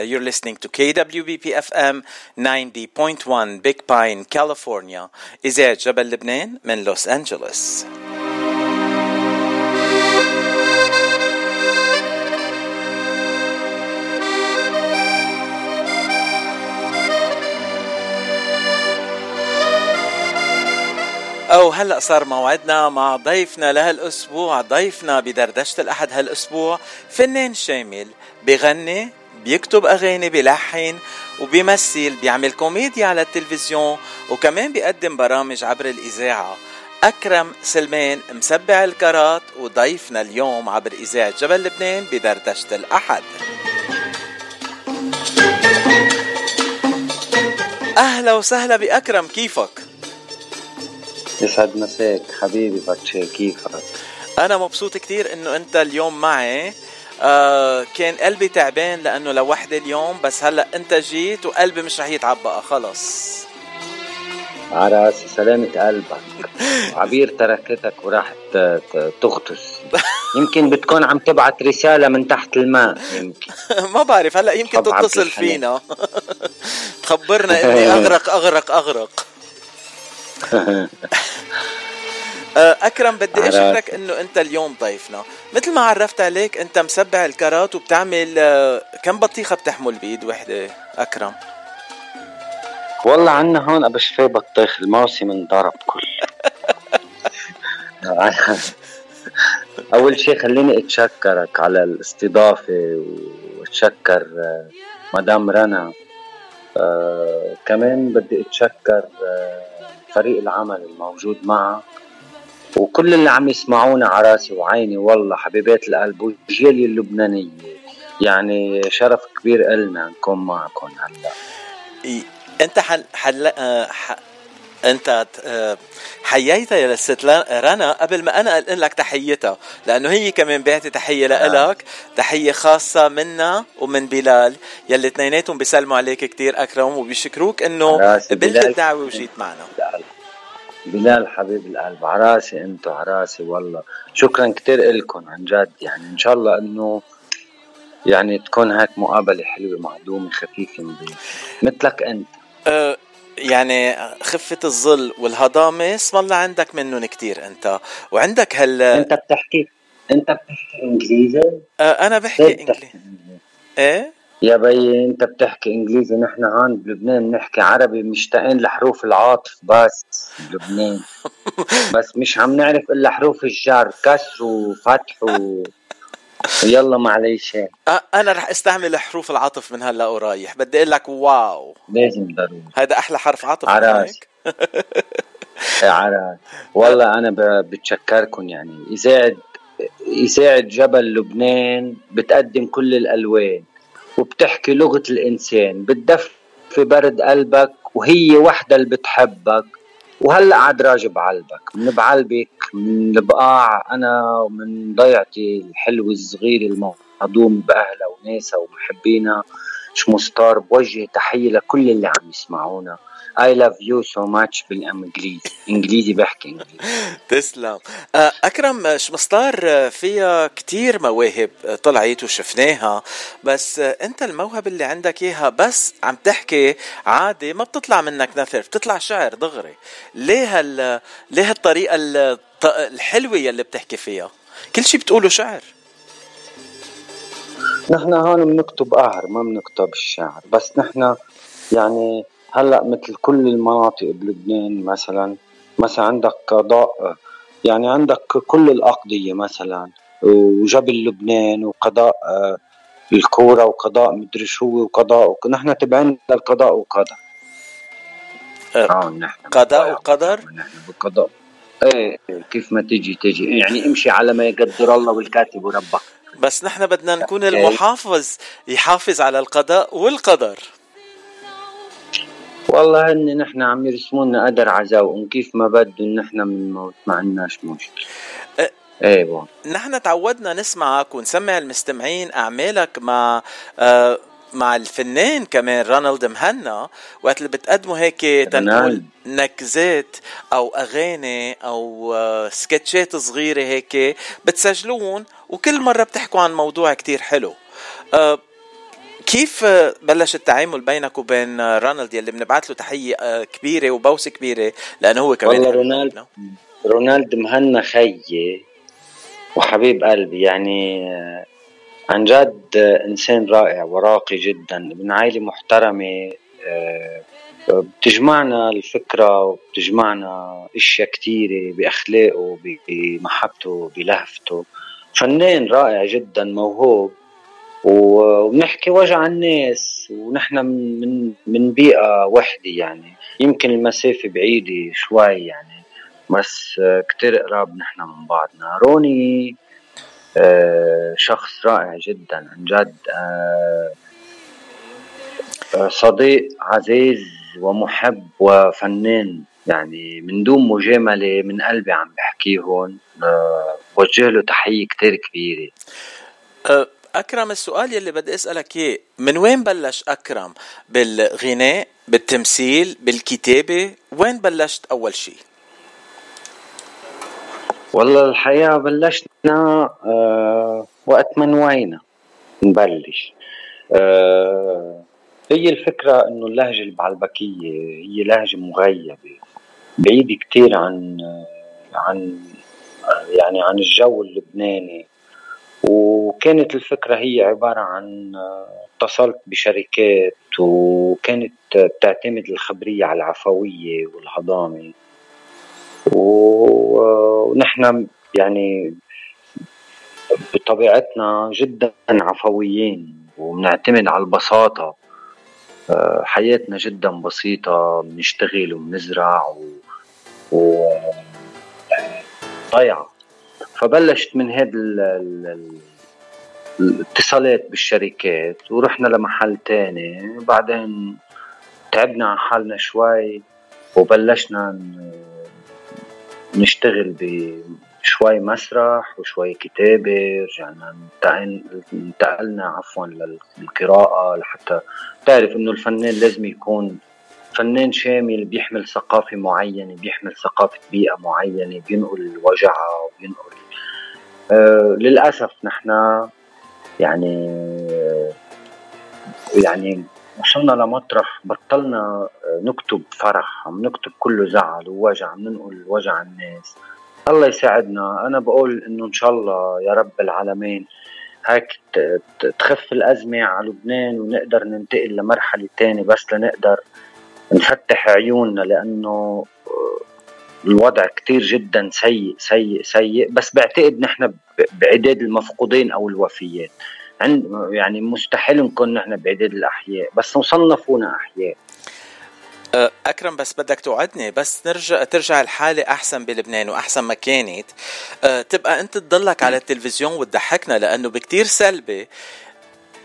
you're listening to KWBP FM 90.1 Big Pine, California. إذاعة جبل لبنان من لوس أنجلوس. أو هلأ صار موعدنا مع ضيفنا لهالأسبوع ضيفنا بدردشة الأحد هالأسبوع فنان شامل بغني بيكتب أغاني بيلحن وبيمثل بيعمل كوميديا على التلفزيون وكمان بيقدم برامج عبر الإذاعة أكرم سلمان مسبع الكرات وضيفنا اليوم عبر إذاعة جبل لبنان بدردشة الأحد أهلا وسهلا بأكرم كيفك؟ يسعد مساك حبيبي باتشي كيفك؟ أنا مبسوط كتير إنه أنت اليوم معي آه كان قلبي تعبان لأنه لوحدي اليوم بس هلأ أنت جيت وقلبي مش رح يتعبى خلص. على راسي سلامة قلبك. عبير تركتك وراحت تغطس. يمكن بتكون عم تبعت رسالة من تحت الماء يمكن. ما بعرف هلأ يمكن تتصل فينا. تخبرنا إني أغرق أغرق أغرق. أكرم بدي أشكرك إنه أنت اليوم ضيفنا. مثل ما عرفت عليك أنت مسبع الكرات وبتعمل آه، كم بطيخة بتحمل بإيد وحدة أكرم؟ والله عنا هون ابو شفي بطيخ الموسم انضرب كل. أول شيء خليني أتشكرك على الاستضافة وأتشكر آه، مدام رنا. آه كمان بدي أتشكر آه فريق العمل الموجود معك. وكل اللي عم يسمعونا على راسي وعيني والله حبيبات القلب والجالية اللبنانية. يعني شرف كبير إلنا نكون معكم هلا. أنت حل, حل... آه، ح... أنت آه، حييتها يا ست رنا قبل ما أنا أقول لك تحيتها لأنه هي كمان بعتي تحية لك تحية خاصة منا ومن بلال يلي اثنيناتهم بيسلموا عليك كثير أكرم وبيشكروك إنه قبلت الدعوة وجيت معنا. بلال حبيب القلب عراسي انتو عراسي والله. شكرا كثير لكم عن جد يعني إن شاء الله إنه يعني تكون هيك مقابلة حلوة معدومه خفيفة نظيفة. مثلك أنت. أه يعني خفة الظل والهضامة اسم الله عندك منهم كتير أنت. وعندك هال أنت بتحكي أنت بتحكي إنجليزي؟ آه أنا بحكي إنجليزي. إيه؟ يا بي انت بتحكي انجليزي نحن هون بلبنان بنحكي عربي مشتاقين لحروف العاطف بس بلبنان. بس مش عم نعرف إلا حروف الجر كسر وفتح و يلا معليش أنا رح أستعمل حروف العطف من هلا ورايح. بدي أقول لك واو. لازم ضروري. هذا أحلى حرف عطف عراس. عراس. والله أنا بتشكركم يعني. يساعد يساعد جبل لبنان بتقدم كل الألوان. وبتحكي لغة الإنسان بتدفي برد قلبك وهي وحدة اللي بتحبك. وهلأ عاد راجع بعلبك من بعلبك من البقاع أنا ومن ضيعتي الحلوة الصغيرة المهضوم بأهلها وناسها ومحبينا شمو ستار بوجه تحية لكل اللي عم يسمعونا. I love you so much بالانجليزي إنجليزي. بحكي إنجليزي. تسلم. آه، أكرم شمستار فيها كتير مواهب طلعت وشفناها. بس أنت الموهبة اللي عندك إياها بس عم تحكي عادي ما بتطلع منك نثر بتطلع شعر دغري. ليه هال ليه هالطريقة الحلوة يلي بتحكي فيها؟ كل شيء بتقوله شعر. نحن هون بنكتب قهر ما بنكتب الشعر. بس نحن يعني هلأ مثل كل المناطق بلبنان مثلا مثلا عندك قضاء يعني عندك كل الأقضية مثلا وجبل لبنان وقضاء آه، الكورة وقضاء مدري شو وقضاء نحن تبعين للقضاء وقدر آه نحن قضاء وقدر؟ نحن بالقضاء إيه كيف ما تجي تجي. يعني امشي على ما يقدر الله والكاتب وربك. بس نحن بدنا نكون المحافظ يحافظ على القضاء والقدر. والله هن نحن عم يرسموا لنا قدر عزاوهم كيف ما بدهم نحن بنموت ما عندناش مشكلة. أه بون نحن تعودنا نسمعك ونسمع المستمعين أعمالك مع أه مع الفنان كمان رونالد مهنا. وقت اللي بتقدموا هيك تنقول نكزات أو أغاني أو آه، سكتشات صغيرة هيك بتسجلون وكل مرة بتحكوا عن موضوع كتير حلو. أه كيف بلش التعامل بينك وبين رونالد يلي بنبعث له تحية آه، كبيرة وبوسة كبيرة لأنه هو كمان والله رونالد رونالد مهنا خيي وحبيب قلبي. يعني آه، عن جد إنسان رائع وراقي جدا ابن عائلة محترمة آه، بتجمعنا الفكرة وبتجمعنا أشياء كثيرة بأخلاقه بمحبته بلهفته. فنان رائع جدا موهوب. وبنحكي وجع الناس ونحن من من بيئة وحدة يعني. يمكن المسافة بعيدة شوي يعني بس كتير قراب نحن من بعضنا. روني آه، شخص رائع جدا عن جد آه، آه، صديق عزيز ومحب وفنان يعني. من دون مجاملة من قلبي عم بحكيهم بوجه له تحية كتير كبيرة. أكرم السؤال يلي بدي أسألك إياه من وين بلش أكرم؟ بالغناء بالتمثيل بالكتابة؟ وين بلشت أول شيء والله الحقيقة بلشنا آه وقت ما نوينا نبلش. آه هي الفكرة إنه اللهجة البعلبكية هي لهجة مغيبة. بعيدة كتير عن عن يعني عن الجو اللبناني. وكانت الفكرة هي عبارة عن اتصلت بشركات وكانت بتعتمد الخبرية على العفوية والهضامة. ونحن يعني بطبيعتنا جدا عفويين وبنعتمد على البساطة. حياتنا جدا بسيطة بنشتغل وبنزرع و, و... ضيعة فبلشت من هذا الاتصالات بالشركات ورحنا لمحل تاني بعدين تعبنا على حالنا شوي وبلشنا نشتغل بشوي مسرح وشوي كتابة رجعنا انتقلنا عفوا للقراءة لحتى تعرف إنه الفنان لازم يكون فنان شامل بيحمل ثقافة معينة بيحمل ثقافة بيئة معينة بينقل وجعها وبينقل للأسف نحن يعني يعني وصلنا لمطرح بطلنا نكتب فرح عم نكتب كله زعل ووجع عم ننقل وجع الناس. الله يساعدنا. أنا بقول إنه إن شاء الله يا رب العالمين هيك تخف الأزمة على لبنان ونقدر ننتقل لمرحلة تانية بس لنقدر نفتح عيوننا لأنه الوضع كتير جدا سيء سيء سيء. بس بعتقد نحن بعداد المفقودين أو الوفيات عند يعني مستحيل نكون نحن بعداد الأحياء بس مصنفونا أحياء. أه، أكرم بس بدك توعدني بس نرجع ترجع الحالة أحسن بلبنان وأحسن ما كانت أه، تبقى أنت تضلك على التلفزيون وتضحكنا لأنه بكتير سلبي.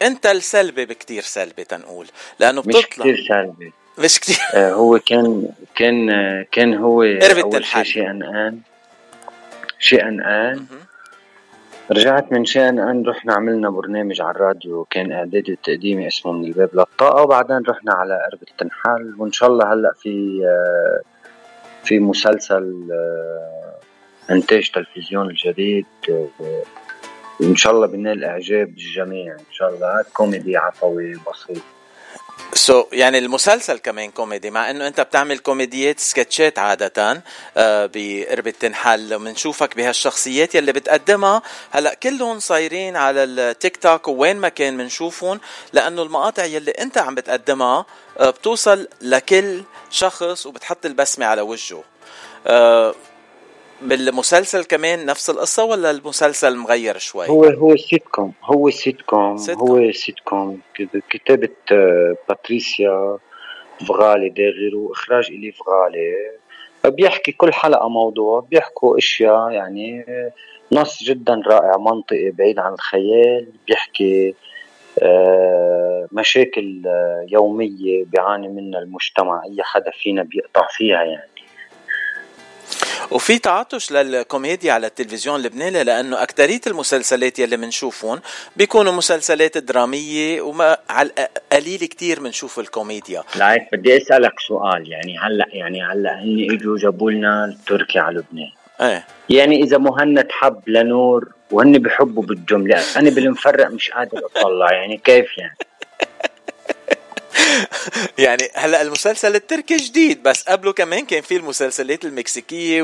أنت السلبي بكتير سلبي تنقول لأنه بتطلع. مش كتير سلبي. مش كتير؟ آه هو كان كان كان هو أول شيء شيء ان آن. شيء آن. ان رجعت من شيء آن ان رحنا عملنا برنامج على الراديو كان إعدادي وتقديمي اسمه من الباب للطاقة وبعدين رحنا على قرب التنحل وإن شاء الله هلأ في آه في مسلسل آه إنتاج تلفزيون الجديد آه وإن شاء الله بنال إعجاب الجميع إن شاء الله. كوميدي عفوي بسيط. so so, يعني المسلسل كمان كوميدي مع إنه أنت بتعمل كوميديات سكتشات عادة آه بقرب التنحل بنشوفك بهالشخصيات يلي بتقدمها. هلأ كلهم صايرين على التيك توك وين ما كان بنشوفهم لأنه المقاطع يلي أنت عم بتقدمها آه بتوصل لكل شخص وبتحط البسمة على وجهه. آه بالمسلسل كمان نفس القصة ولا المسلسل مغير شوي؟ هو هو سيت كوم هو سيت كوم هو سيت كوم كتابة آه، باتريسيا فغالي داغر وإخراج إلي فغالي بيحكي كل حلقة موضوع بيحكوا أشياء يعني نص جدا رائع منطقي بعيد عن الخيال. بيحكي آه، مشاكل آه، يومية بيعاني منها المجتمع أي حدا فينا بيقطع فيها يعني. وفي تعطش للكوميديا على التلفزيون اللبناني لأنه أكثرية المسلسلات يلي بنشوفهم بيكونوا مسلسلات درامية وما على قليل كثير بنشوف الكوميديا. لايك بدي أسألك سؤال يعني هلأ يعني هلأ هن إجوا جابوا لنا التركي على لبنان. إيه. يعني إذا مهند حب لنور وهن بحبوا بالجمله أنا بالمفرق مش قادر أطلع يعني كيف يعني؟ يعني هلا المسلسل التركي جديد بس قبله كمان كان في المسلسلات المكسيكية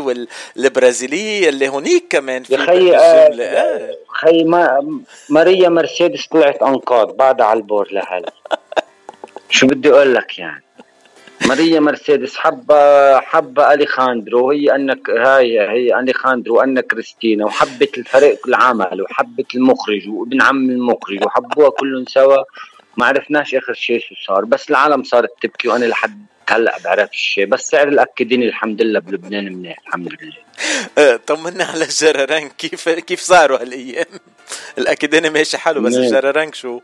والبرازيلية اللي هونيك كمان في خي آه خي ما ماريا مرسيدس طلعت أنقاض بعدها على البور لهلا. شو بدي أقول لك يعني؟ ماريا مرسيدس حبة حبة أليخاندرو هي انك هاي هي أليخاندرو وانا كريستينا وحبت الفريق العمل وحبت المخرج وابن عم المخرج وحبوها كلهم سوا. ما عرفناش آخر شيء شو صار بس العالم صارت تبكي وأنا لحد هلأ بعرفش شيء بس سعر الاكديني الحمد لله بلبنان منيح الحمد لله. أه، طمنا على الجرران كيف كيف صاروا هالأيام؟ الاكديني ماشي حلو بس الجرران شو؟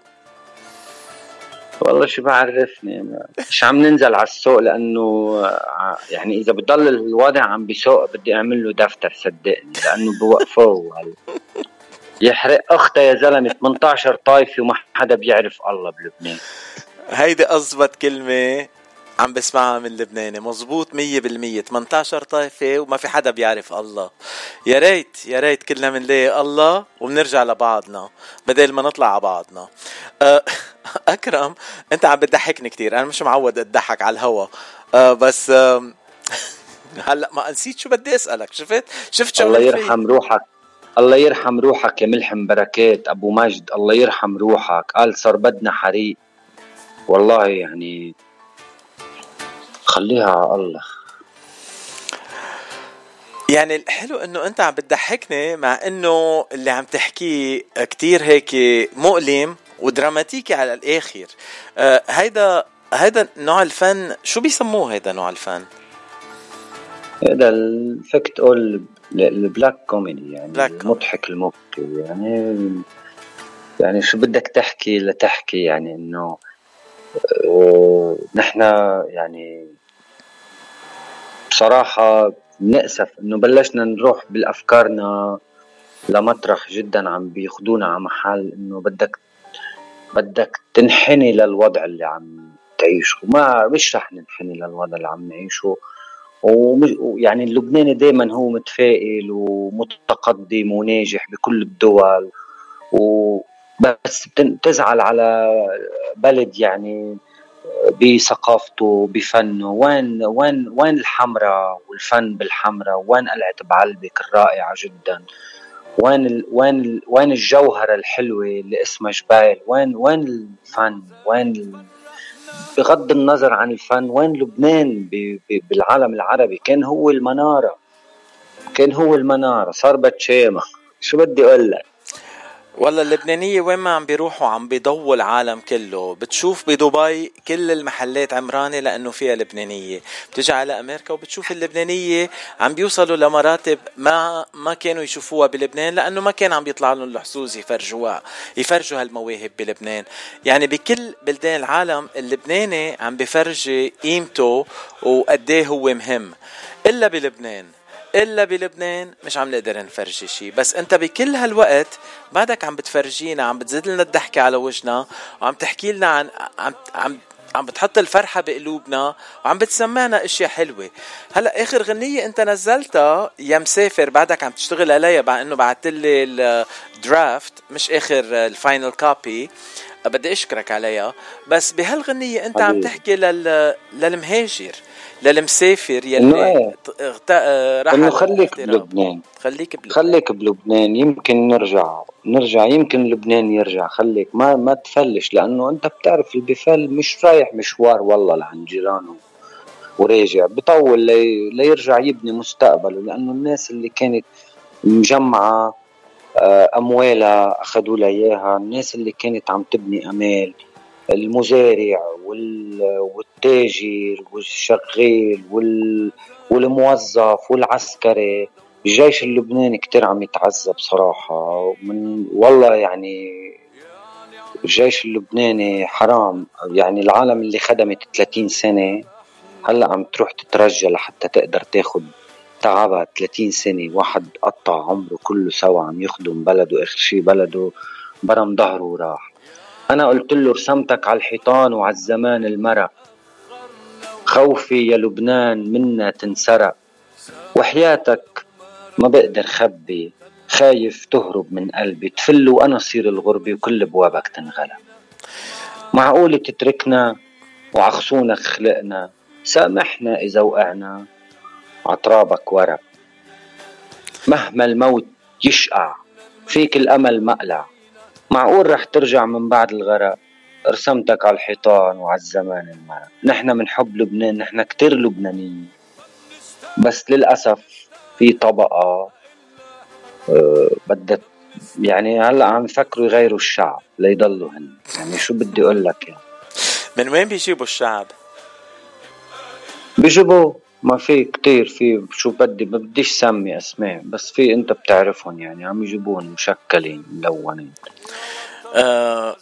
والله شو بعرفني مش عم ننزل على السوق لأنه يعني إذا بضل الوضع عم بيسوق بدي أعمل له دفتر صدقني لأنه بوقفوه. يحرق اختها يا زلمة 18 طائفه وما حدا بيعرف الله بلبنان. هيدي اضبط كلمة عم بسمعها من لبناني. مزبوط مية بالمية. 18 طائفة وما في حدا بيعرف الله. يا ريت يا ريت كلنا بنلاقي الله وبنرجع لبعضنا بدل ما نطلع على بعضنا. أه أكرم أنت عم بتضحكني كتير. أنا مش معود أضحك على الهوا. أه بس أه هلأ ما نسيت شو بدي أسألك. شفت؟ شفت شو الله يرحم روحك. الله يرحم روحك يا ملحم بركات أبو مجد الله يرحم روحك. قال صار بدنا حريق. والله يعني خليها على الله. يعني الحلو إنه أنت عم بتضحكني مع إنه اللي عم تحكيه كتير هيك مؤلم ودراماتيكي على الآخر. آه هيدا هيدا نوع الفن شو بيسموه هيدا نوع الفن؟ هذا فيك تقول ال black comedy يعني black المضحك المبكي يعني يعني شو بدك تحكي لتحكي يعني إنه آه، نحن يعني بصراحة نأسف إنه بلشنا نروح بالأفكارنا لمطرح جدا عم بياخدونا على محل إنه بدك بدك تنحني للوضع اللي عم تعيشه. ما مش رح ننحني للوضع اللي عم نعيشه. ويعني اللبناني دائما هو متفائل ومتقدم وناجح بكل الدول. وبس بتزعل على بلد يعني بثقافته بفنه. وين وين وين الحمرة والفن بالحمرة؟ وين قلعة بعلبك الرائعة جدا؟ وين ال وين ال وين الجوهرة الحلوة اللي اسمها جبال؟ وين وين الفن؟ وين بغض النظر عن الفن وين لبنان بالعالم العربي؟ كان هو المنارة. كان هو المنارة. صار بتشامة شو بدي أقول لك؟ والله اللبنانية وين ما عم بيروحوا عم بيضووا العالم كله. بتشوف بدبي كل المحلات عمرانة لأنه فيها لبنانية. بتجي على أمريكا وبتشوف اللبنانية عم بيوصلوا لمراتب ما ما كانوا يشوفوها بلبنان لأنه ما كان عم بيطلع لهم الحظوظ يفرجوها يفرجوا هالمواهب بلبنان. يعني بكل بلدان العالم اللبناني عم بفرجي قيمته وقديه هو مهم. إلا بلبنان إلا بلبنان مش عم نقدر نفرجي شيء بس أنت بكل هالوقت بعدك عم بتفرجينا عم بتزيد لنا الضحكة على وجهنا وعم تحكي لنا عن عم عم عم بتحط الفرحة بقلوبنا وعم بتسمعنا أشياء حلوة. هلأ آخر غنية أنت نزلتها يا مسافر بعدك عم تشتغل عليها بعد إنه بعثت لي ال draft مش آخر ال final copy. بدي أشكرك عليها. بس بهالغنية أنت عم تحكي لل... للمهاجر. للمسافر يلي آه، راح إنه خليك بلبنان. خليك بلبنان. خليك بلبنان. يمكن نرجع. نرجع. يمكن لبنان يرجع. خليك. ما ما تفلش لأنه أنت بتعرف اللي بفل مش رايح مشوار والله لعند جيرانه وراجع بطول لي ليرجع يبني مستقبله لأنه الناس اللي كانت مجمعة آه، أموالها أخذوا لها إياها. الناس اللي كانت عم تبني أمال. المزارع والتاجر والشغال والموظف والعسكري. الجيش اللبناني كتير عم يتعذب صراحة. من والله يعني الجيش اللبناني حرام. يعني العالم اللي خدمت 30 سنة هلأ عم تروح تترجى لحتى تقدر تاخد تعبها 30 سنة. واحد قطع عمره كله سوا عم يخدم بلده آخر شي بلده برم ظهره وراح. أنا قلت له رسمتك على الحيطان وعلى الزمان المرق خوفي يا لبنان منا تنسرق. وحياتك ما بقدر خبي. خايف تهرب من قلبي. تفل وأنا صير الغربة وكل بوابك تنغلب معقول تتركنا وعخصونا خلقنا. سامحنا إذا وقعنا عطرابك ورق. مهما الموت يشقع. فيك الأمل مقلع. معقول رح ترجع من بعد الغرق؟ رسمتك على الحيطان وعلى الزمان المرق. نحن من حب لبنان نحن كتير لبنانيين. بس للأسف في طبقة أه بدها يعني هلأ عم يفكروا يغيروا الشعب ليضلوا هن. يعني شو بدي أقول لك يعني؟ من وين بيجيبوا الشعب؟ بيجيبوا ما في كتير في شو بدي ما بديش سمي أسماء بس في أنت بتعرفهم يعني عم يجيبون مشكلين ملونين. آه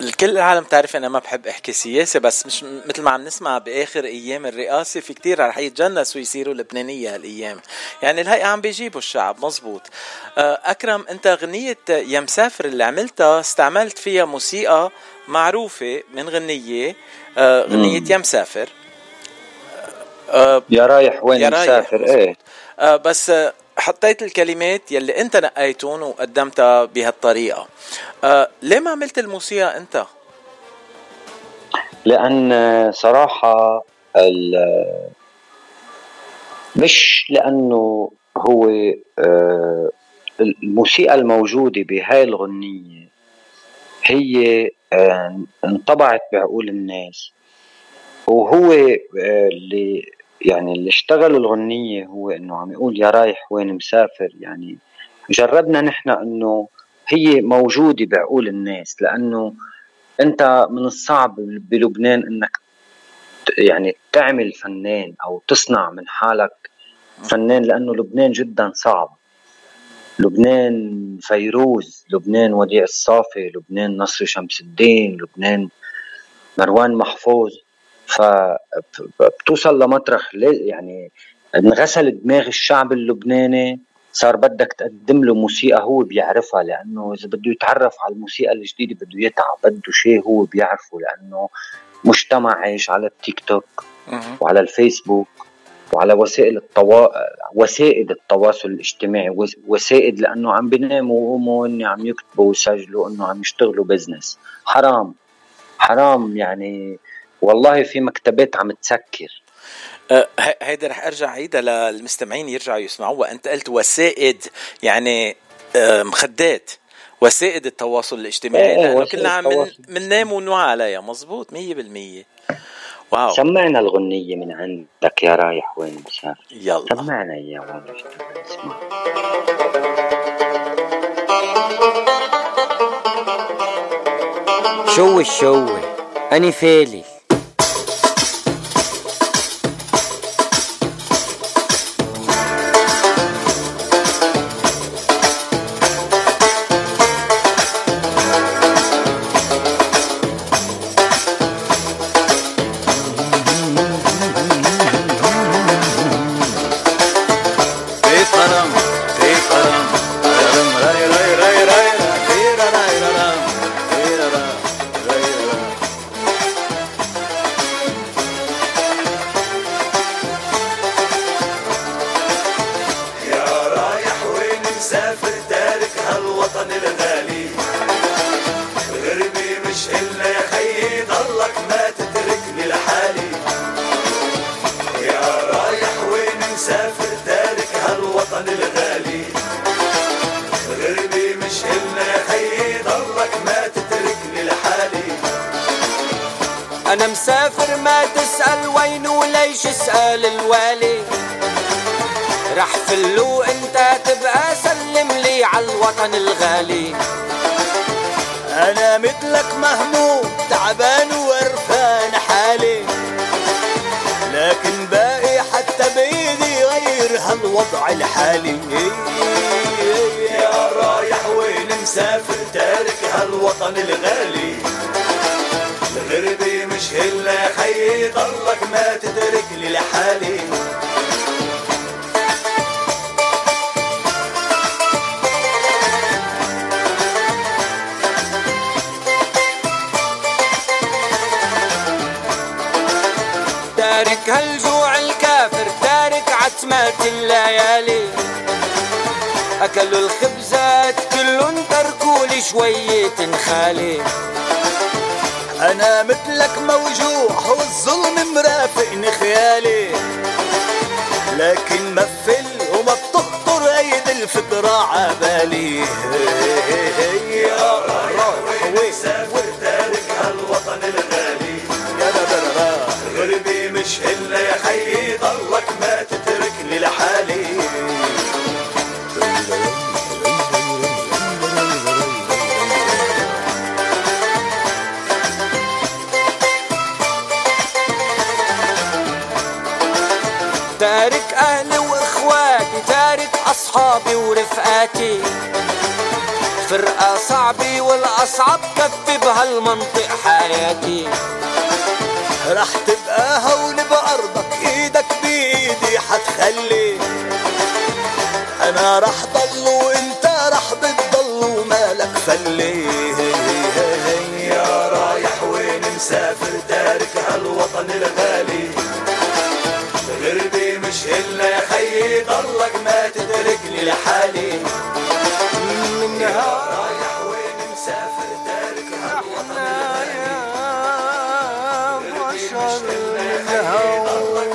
الكل العالم تعرف أنا ما بحب أحكي سياسة بس مش مثل ما عم نسمع بآخر أيام الرئاسة في كتير رح يتجنسوا يصيروا لبنانية هالأيام. يعني الهيئه عم بيجيبوا الشعب مزبوط. آه، أكرم أنت غنيه يا مسافر اللي عملتها استعملت فيها موسيقى معروفة من غنية آه، غنيه يا مسافر. آه، يا رايح وين يا مسافر؟ إيه. بس حطيت الكلمات يلي أنت نقيتون وقدمتها بهالطريقة. آه ليه ما عملت الموسيقى أنت؟ لأن صراحة مش لأنه هو آه الموسيقى الموجودة بهاي الغنية هي آه انطبعت بعقول الناس. وهو آه اللي يعني اللي اشتغل الغنية هو إنه عم يقول يا رايح وين مسافر يعني جربنا نحن إنه هي موجودة بعقول الناس لأنه أنت من الصعب بلبنان إنك يعني تعمل فنان أو تصنع من حالك فنان لأنه لبنان جدا صعب. لبنان فيروز لبنان وديع الصافي لبنان نصر شمس الدين لبنان مروان محفوظ. فبتوصل لمطرح يعني انغسل دماغ الشعب اللبناني صار بدك تقدم له موسيقى هو بيعرفها لأنه إذا بده يتعرف على الموسيقى الجديدة بده يتعب بده شيء هو بيعرفه لأنه مجتمع عايش على التيك توك وعلى الفيسبوك وعلى وسائل التوا... وسائل التواصل الاجتماعي وسائل لأنه عم بيناموا ويقوموا اني عم يكتبوا ويسجلوا إنه عم يشتغلوا بزنس حرام. حرام يعني والله في مكتبات عم تسكر. أه هيدا رح أرجع عيدها للمستمعين يرجعوا يسمعوها. أنت قلت وسائد يعني أه مخدات. وسائد التواصل الاجتماعي. إيه لأنه كلنا عم بننام ونوعى عليها. مزبوط 100% واو. سمعنا الغنية من عندك يا رايح وين مسافر يلا. سمعنا اياها اسمع. شو الشو أني فالي. الوطن الغالي. أنا مثلك مهموم تعبان وقرفان حالي. لكن باقي حتى بإيدي غير هالوضع الحالي. يا رايح وين مسافر تارك هالوطن الغالي. الغربي مش هلا خيي ضلك ما تترك لي لحالي طلعت الليالي. أكلوا الخبزات كلهم تركوا لي شوية خالي أنا مثلك موجوع والظلم مرافقني خيالي. لكن ما فل وما بتخطر أيد الفطرة عبالي. ورفقاتي فرقة صعبة والأصعب كفي بهالمنطق حياتي. رح تبقى هون بأرضك إيدك بإيدي حتخلي. أنا رح ضل وإنت رح بتضل ومالك فلي. يا رايح وين مسافر تارك هالوطن الغالي. غربي مش إلا يا خيي ضلك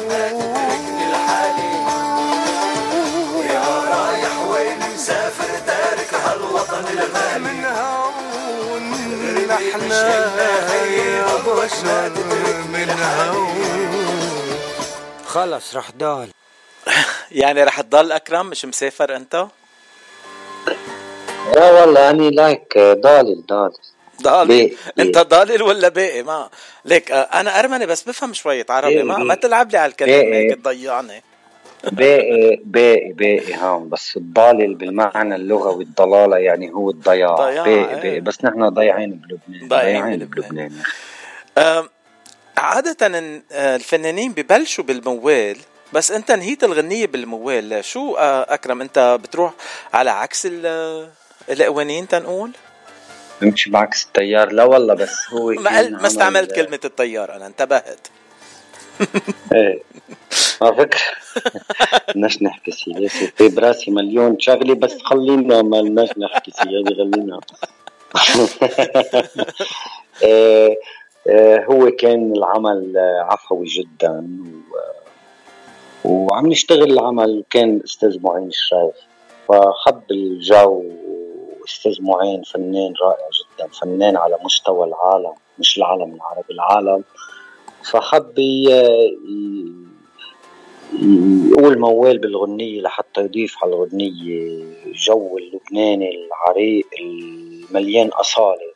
ما تتركني لحالي. منها رايح وين مسافر إلا يا من هون بشر خلص رح ضال يعني رح تضل أكرم مش مسافر أنت؟ لا والله يعني لايك ضالل ضالل. ضالل؟ باقي. أنت ضالل ولا باقي ما. ليك آه، أنا أرمني بس بفهم شوية عربي. ما باقي. ما تلعب لي على الكلمة باقي. هيك تضيعني. باقي باقي باقي هون. بس الضالل بالمعنى اللغوي الضلالة يعني هو الضياع. ضياع، باقي إيه. باقي بس نحن ضايعين بلبنان ضايعين بلبنان. عادة آه، الفنانين ببلشوا بالموال بس انت نهيت الغنية بالموال. شو آه، أكرم انت بتروح على عكس ال- القوانين تنقول؟ بمشي بعكس التيار. لا والله بس هو ما, ما عمل- استعملت كلمة الطيار أنا انتبهت. إيه. على فكرة بدناش نحكي سياسة في براسي مليون شغلة بس خلينا ما لناش نحكي سياسة خلينا. إيه، إيه، هو كان العمل آه، عفوي جدا و- وعم نشتغل العمل كان الأستاذ معين الشايف فحب الجو أستاذ معين فنان رائع جدا فنان على مستوى العالم مش العالم العربي العالم. فحب يقول موال بالغنية لحتى يضيف على الغنية جو اللبناني العريق المليان أصالة.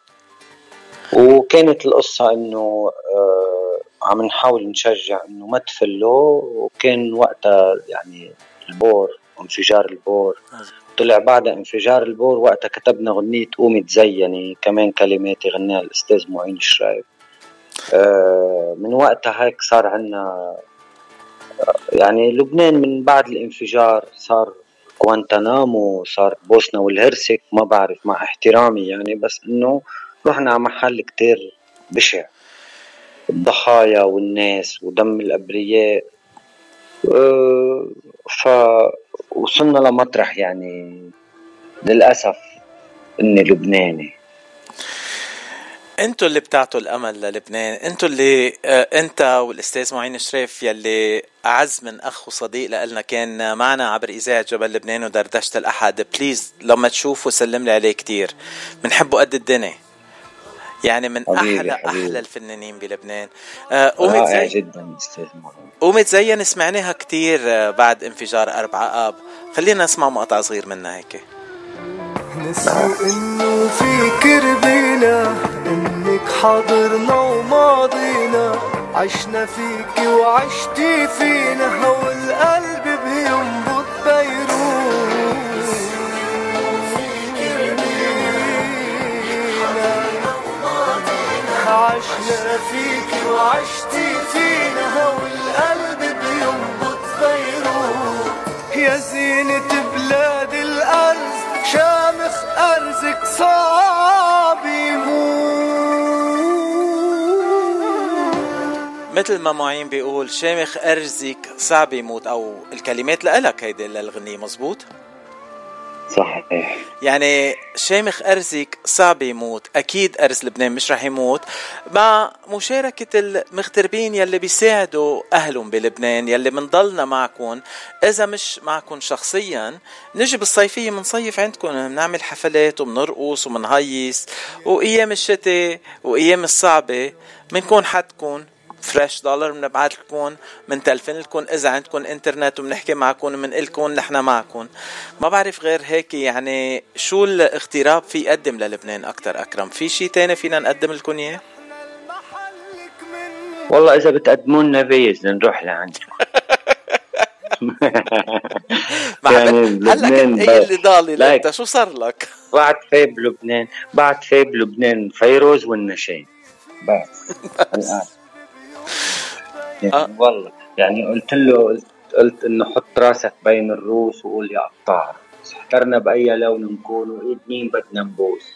وكانت القصة إنه آه عم نحاول نشجع إنه ما تفلوا وكان وقتها يعني البور انفجار البور. طلع بعد انفجار البور وقتها كتبنا غنية قومي تزيني كمان كلماتي غناها الأستاذ معين الشرايب آه من وقتها هيك صار عنا يعني لبنان من بعد الانفجار صار غوانتنامو صار بوسنا والهرسك ما بعرف مع احترامي يعني بس إنه رحنا على محل كتير بشع. الضحايا والناس ودم الأبرياء. أه، فوصلنا لمطرح يعني للأسف إني لبناني. أنتوا اللي بتعطوا الأمل للبنان. أنتوا اللي آه، انت والأستاذ معين شريف يلي أعز من أخ وصديق لنا كان معنا عبر إذاعة جبل لبنان ودردشة الأحد. بليز لما تشوفه سلم لي عليه كتير. بنحبه قد الدنيا. يعني من حبيبي، أحلى حبيبي. أحلى الفنانين بلبنان. آه، قومي رائع تزين جدا قومي تزين سمعناها كتير آه، بعد انفجار أربعة آب. خلينا نسمع مقطع صغير منها هيك. نسوا إنه في كربينا إنك حاضرنا وماضينا. عشنا فيك وعشتي فينا هو القلب بينبض. عشنا فيك وعشتي فينا هو القلب بينبض بيروت. يا زينة بلاد الأرز شامخ أرزك صعب مثل ما معين بيقول شامخ أرزك صعب يموت أو الكلمات لإلك هيدي للغنية مزبوط صحيح. يعني شامخ أرزك صعب يموت أكيد أرز لبنان مش رح يموت. مع مشاركة المغتربين يلي بيساعدوا أهلهم بلبنان يلي منضلنا معكم إذا مش معكم شخصيا نجي بالصيفية منصيف عندكم بنعمل حفلات وبنرقص وبنهيص وأيام الشتاء وأيام الصعبة بنكون حدكم فريش دولار بنبعث لكم تلفن لكم إذا عندكم إنترنت وبنحكي معكم وبنقول لكم نحن معكم. ما بعرف غير هيك يعني شو الاغتراب في يقدم للبنان أكثر أكرم؟ في شيء تاني فينا نقدم لكم إياه؟ والله إذا بتقدموا لنا فيز نروح لعندكم يعني هلأ كنت قايل لي ضالي انت شو صار لك؟ بعد في بلبنان بعد في بلبنان فيروز والنشين بس. يعني آه. والله. يعني قلت له قلت, قلت إنه حط راسك بين الروس وقول يا قطاع احترنا بأي لون نكون وإيد مين بدنا نبوس؟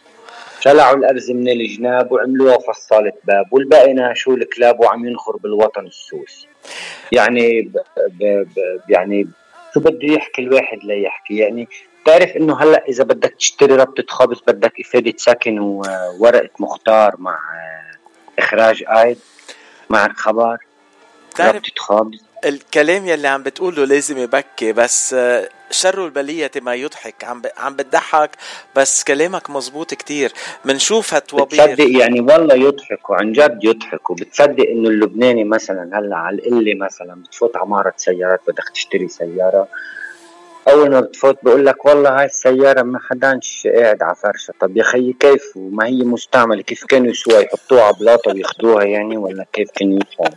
شلعوا الارز من الجناب وعملوها فصالة باب والباقي ناشوا الكلاب وعم ينخر بالوطن السوس. يعني ب ب ب يعني شو بده يحكي الواحد ليحكي يعني بتعرف إنه هلأ إذا بدك تشتري ربطة خبز بدك إفادة سكن وورقة مختار مع إخراج آيد مع خبر. بتعرف الكلام يلي عم بتقوله لازم يبكي بس آه، شر البلية ما يضحك. عم عم بتضحك بس كلامك مزبوط كتير. بنشوف هالطوابير بتصدق يعني والله يضحك وعن جد يضحك. وبتصدق إنه اللبناني مثلا هلأ على القلة مثلا بتفوت على معرض سيارات بدك تشتري سيارة. أول ما بتفوت بقول لك والله هاي السيارة ما حداش قاعد على فرشها طب يا خيي كيف؟ وما هي مستعملة؟ كيف كانوا يسووا يحطوها على بلاطة وياخذوها يعني ولا كيف كانوا يدفعوا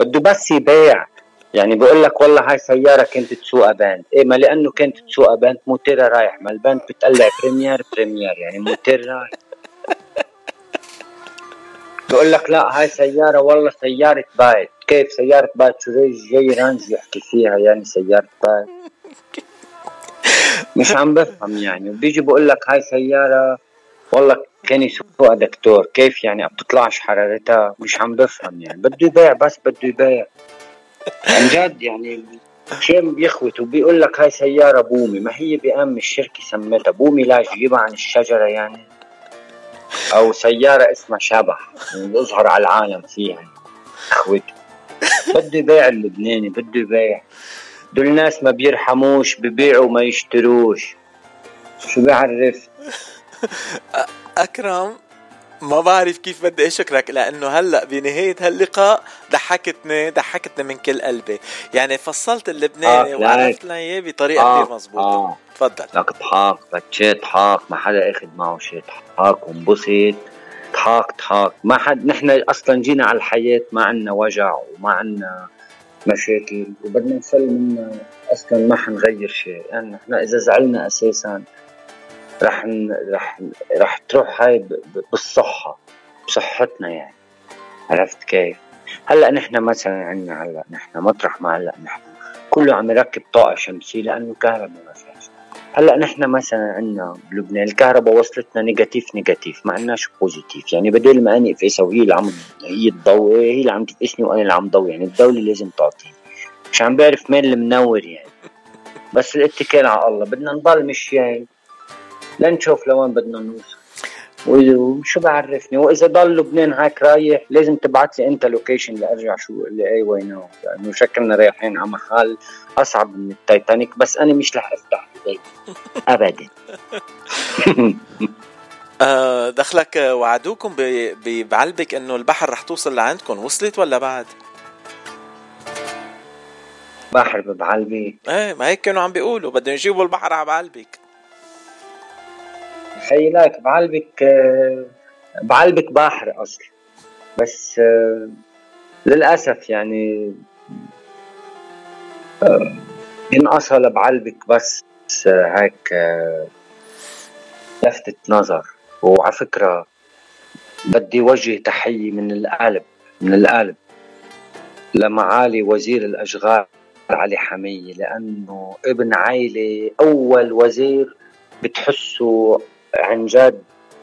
بده بس يبيع. يعني بقول لك والله هاي سيارة كانت تسوقها بنت إيه ما لأنه كانت تسوقها باند موتيرها رايح. ما البنت بتقلع première première يعني موتير رايح. بقول لك لا هاي سيارة والله سيارة بايت. كيف سيارة بايت؟ شو جاي رانج يحكي فيها يعني سيارة بايت. مش عم بفهم يعني. وبيجي بقول لك هاي سيارة والله كان يسوقها دكتور. كيف يعني؟ ما بتطلعش حرارتها مش عم بفهم يعني. بده يبيع بس بده يبيع. عن جد يعني شيء بيخوت. وبيقول لك هاي سيارة بومي. ما هي بأم الشركة سمتها. بومي لا جيبها عن الشجرة يعني. أو سيارة اسمها شبح. يعني بيظهر على العالم فيها اخوته بده يبيع اللبناني بده يبيع. دول الناس ما بيرحموش ببيعوا ما يشتروش. شو بيعرف اكرم ما بعرف كيف بدي أشكرك لأنه هلأ بنهاية هاللقاء ضحكتني ضحكتني من كل قلبي. يعني فصلت اللبناني آه وعرفت لنا اياه بطريقه آه كثير مضبوطه آه. تفضل. لك ضحك بتشي ضحك ما حدا أخذ معه شيء ضحك وانبسط ضحك ضحك ما حد نحن أصلا جينا على الحياة ما عنا وجع وما عنا مشاكل وبدنا نسلم أصلا ما حنغير شيء. يعني نحن إذا زعلنا أساسا رح رح رح تروح هاي بالصحة بصحتنا يعني. عرفت كيف؟ هلأ نحن مثلا عندنا هلأ نحن مطرح ما هلأ نحن كله عم يركب طاقة شمسية لأنه الكهرباء ما فيهاش هلأ نحن مثلا عندنا بلبنان الكهرباء وصلتنا negative negative ما عندناش positive. يعني بدل ما اني اقفسها وهي اللي عم هي تضوي هي اللي عم تقفسني وأنا اللي عم ضوي. يعني الدولة لازم تعطيني. مش عم بعرف مين المنور يعني. بس الاتكال على الله بدنا نضل مشيان لنشوف لوين بدنا نوصل وشو بعرفني؟ وإذا ضل لبنان هيك رايح لازم تبعت لي انت location لأرجع شو اللي اي وين لأنه شكلنا رايحين على محل أصعب من التايتانيك بس أنا مش رح أفتح ابدا. آه، دخلك وعدوكم بعلبك إنه البحر رح توصل لعندكم. وصلت ولا بعد؟ بحر بعلبك إيه ما هيك كانوا عم بيقولوا. بدهم يجيبوا البحر على بعلبك. خيلك بعلبك بعلبك باحر أصلا بس للأسف يعني ينقصها بعلبك بس هيك لفتت نظر. وعلى فكرة بدي وجه تحية من القلب من القلب لمعالي وزير الأشغال علي حمية لأنه ابن عائلة أول وزير بتحسه عن جد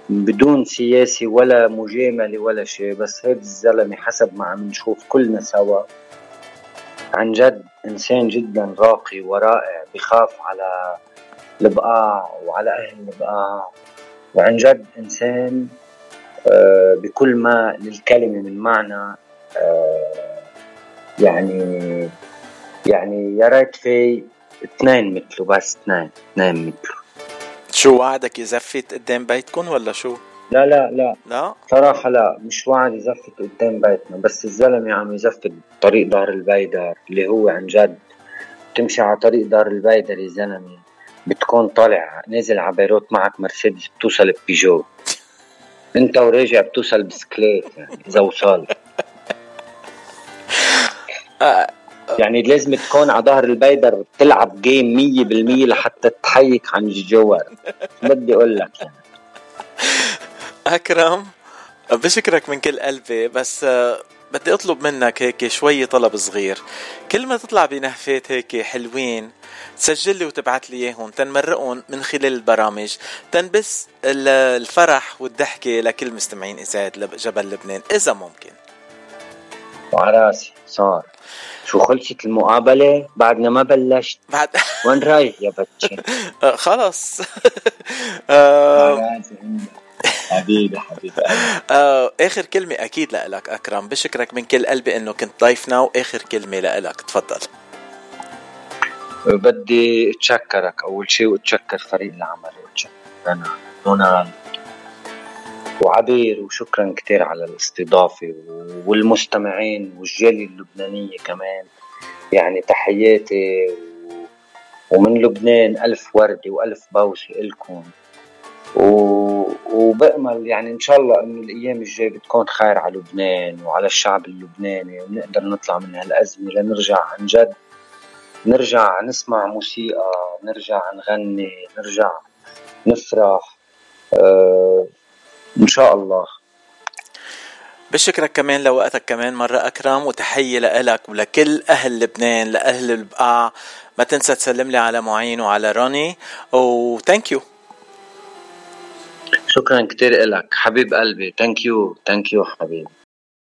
بدون سياسي ولا مجاملة ولا شيء بس هيك الزلمة حسب ما عم نشوف كلنا سوا. عن جد إنسان جدا راقي ورائع بخاف على البقاع وعلى أهل البقاع. وعن جد إنسان آه، بكل ما للكلمة من معنى آه، يعني يعني يا ريت في اثنين مثله بس اثنين اثنين مثله. شو وعدك يزفت قدام بيتكم ولا شو؟ لا لا لا. لا؟ صراحة لا مش وعد يزفت قدام بيتنا بس الزلمة عم يزفت طريق دار البيدر اللي هو عن جد. تمشي على طريق دار البيدر يا زلمة. بتكون طالع نازل على بيروت معك مرسيدس بتوصل ببيجو. انت وراجع بتوصل بسكليت يعني إذا وصل آه. يعني لازم تكون على ظهر البيدر بتلعب جيم مية بالمية لحتى تحيد عن الجور. بدي أقول لك يعني. أكرم بشكرك من كل قلبي بس آه، بدي أطلب منك هيك شوي طلب صغير. كل ما تطلع بنهفات هيك حلوين تسجل لي وتبعت لي إياهم تنمرقهم من خلال البرامج. تنبس الفرح والضحكة لكل مستمعين إذاعة جبل لبنان إذا ممكن. وعلى راسي. صار. شو خلصت المقابلة؟ بعدنا ما بلشت. بعد. وين رايح يا بتشي آه، خلص حبيبي حبيبي. آه آخر كلمة أكيد لك أكرم. بشكرك من كل قلبي إنه كنت ضيفنا واخر كلمة لك تفضل. بدي أتشكرك. أول شيء واتشكر فريق العمل. واتشكر أنا رونالد وعبير وشكرا كثير على الاستضافة والمستمعين والجالية اللبنانية كمان. يعني تحياتي ومن لبنان ألف وردة وألف بوسة إلكم. وبأمل يعني إن شاء الله إنه الأيام الجاية بتكون خير على لبنان وعلى الشعب اللبناني. ونقدر نطلع من هالأزمة لنرجع عن جد. نرجع نسمع موسيقى نرجع نغني نرجع نفرح. آه إن شاء الله. بشكرك كمان لوقتك كمان مرة أكرم وتحية لإلك ولكل أهل لبنان لأهل البقاع. ما تنسى تسلم لي على معين وعلى روني و thank you شكرا كتير لك حبيب قلبي ثانك يو ثانك يو حبيبي.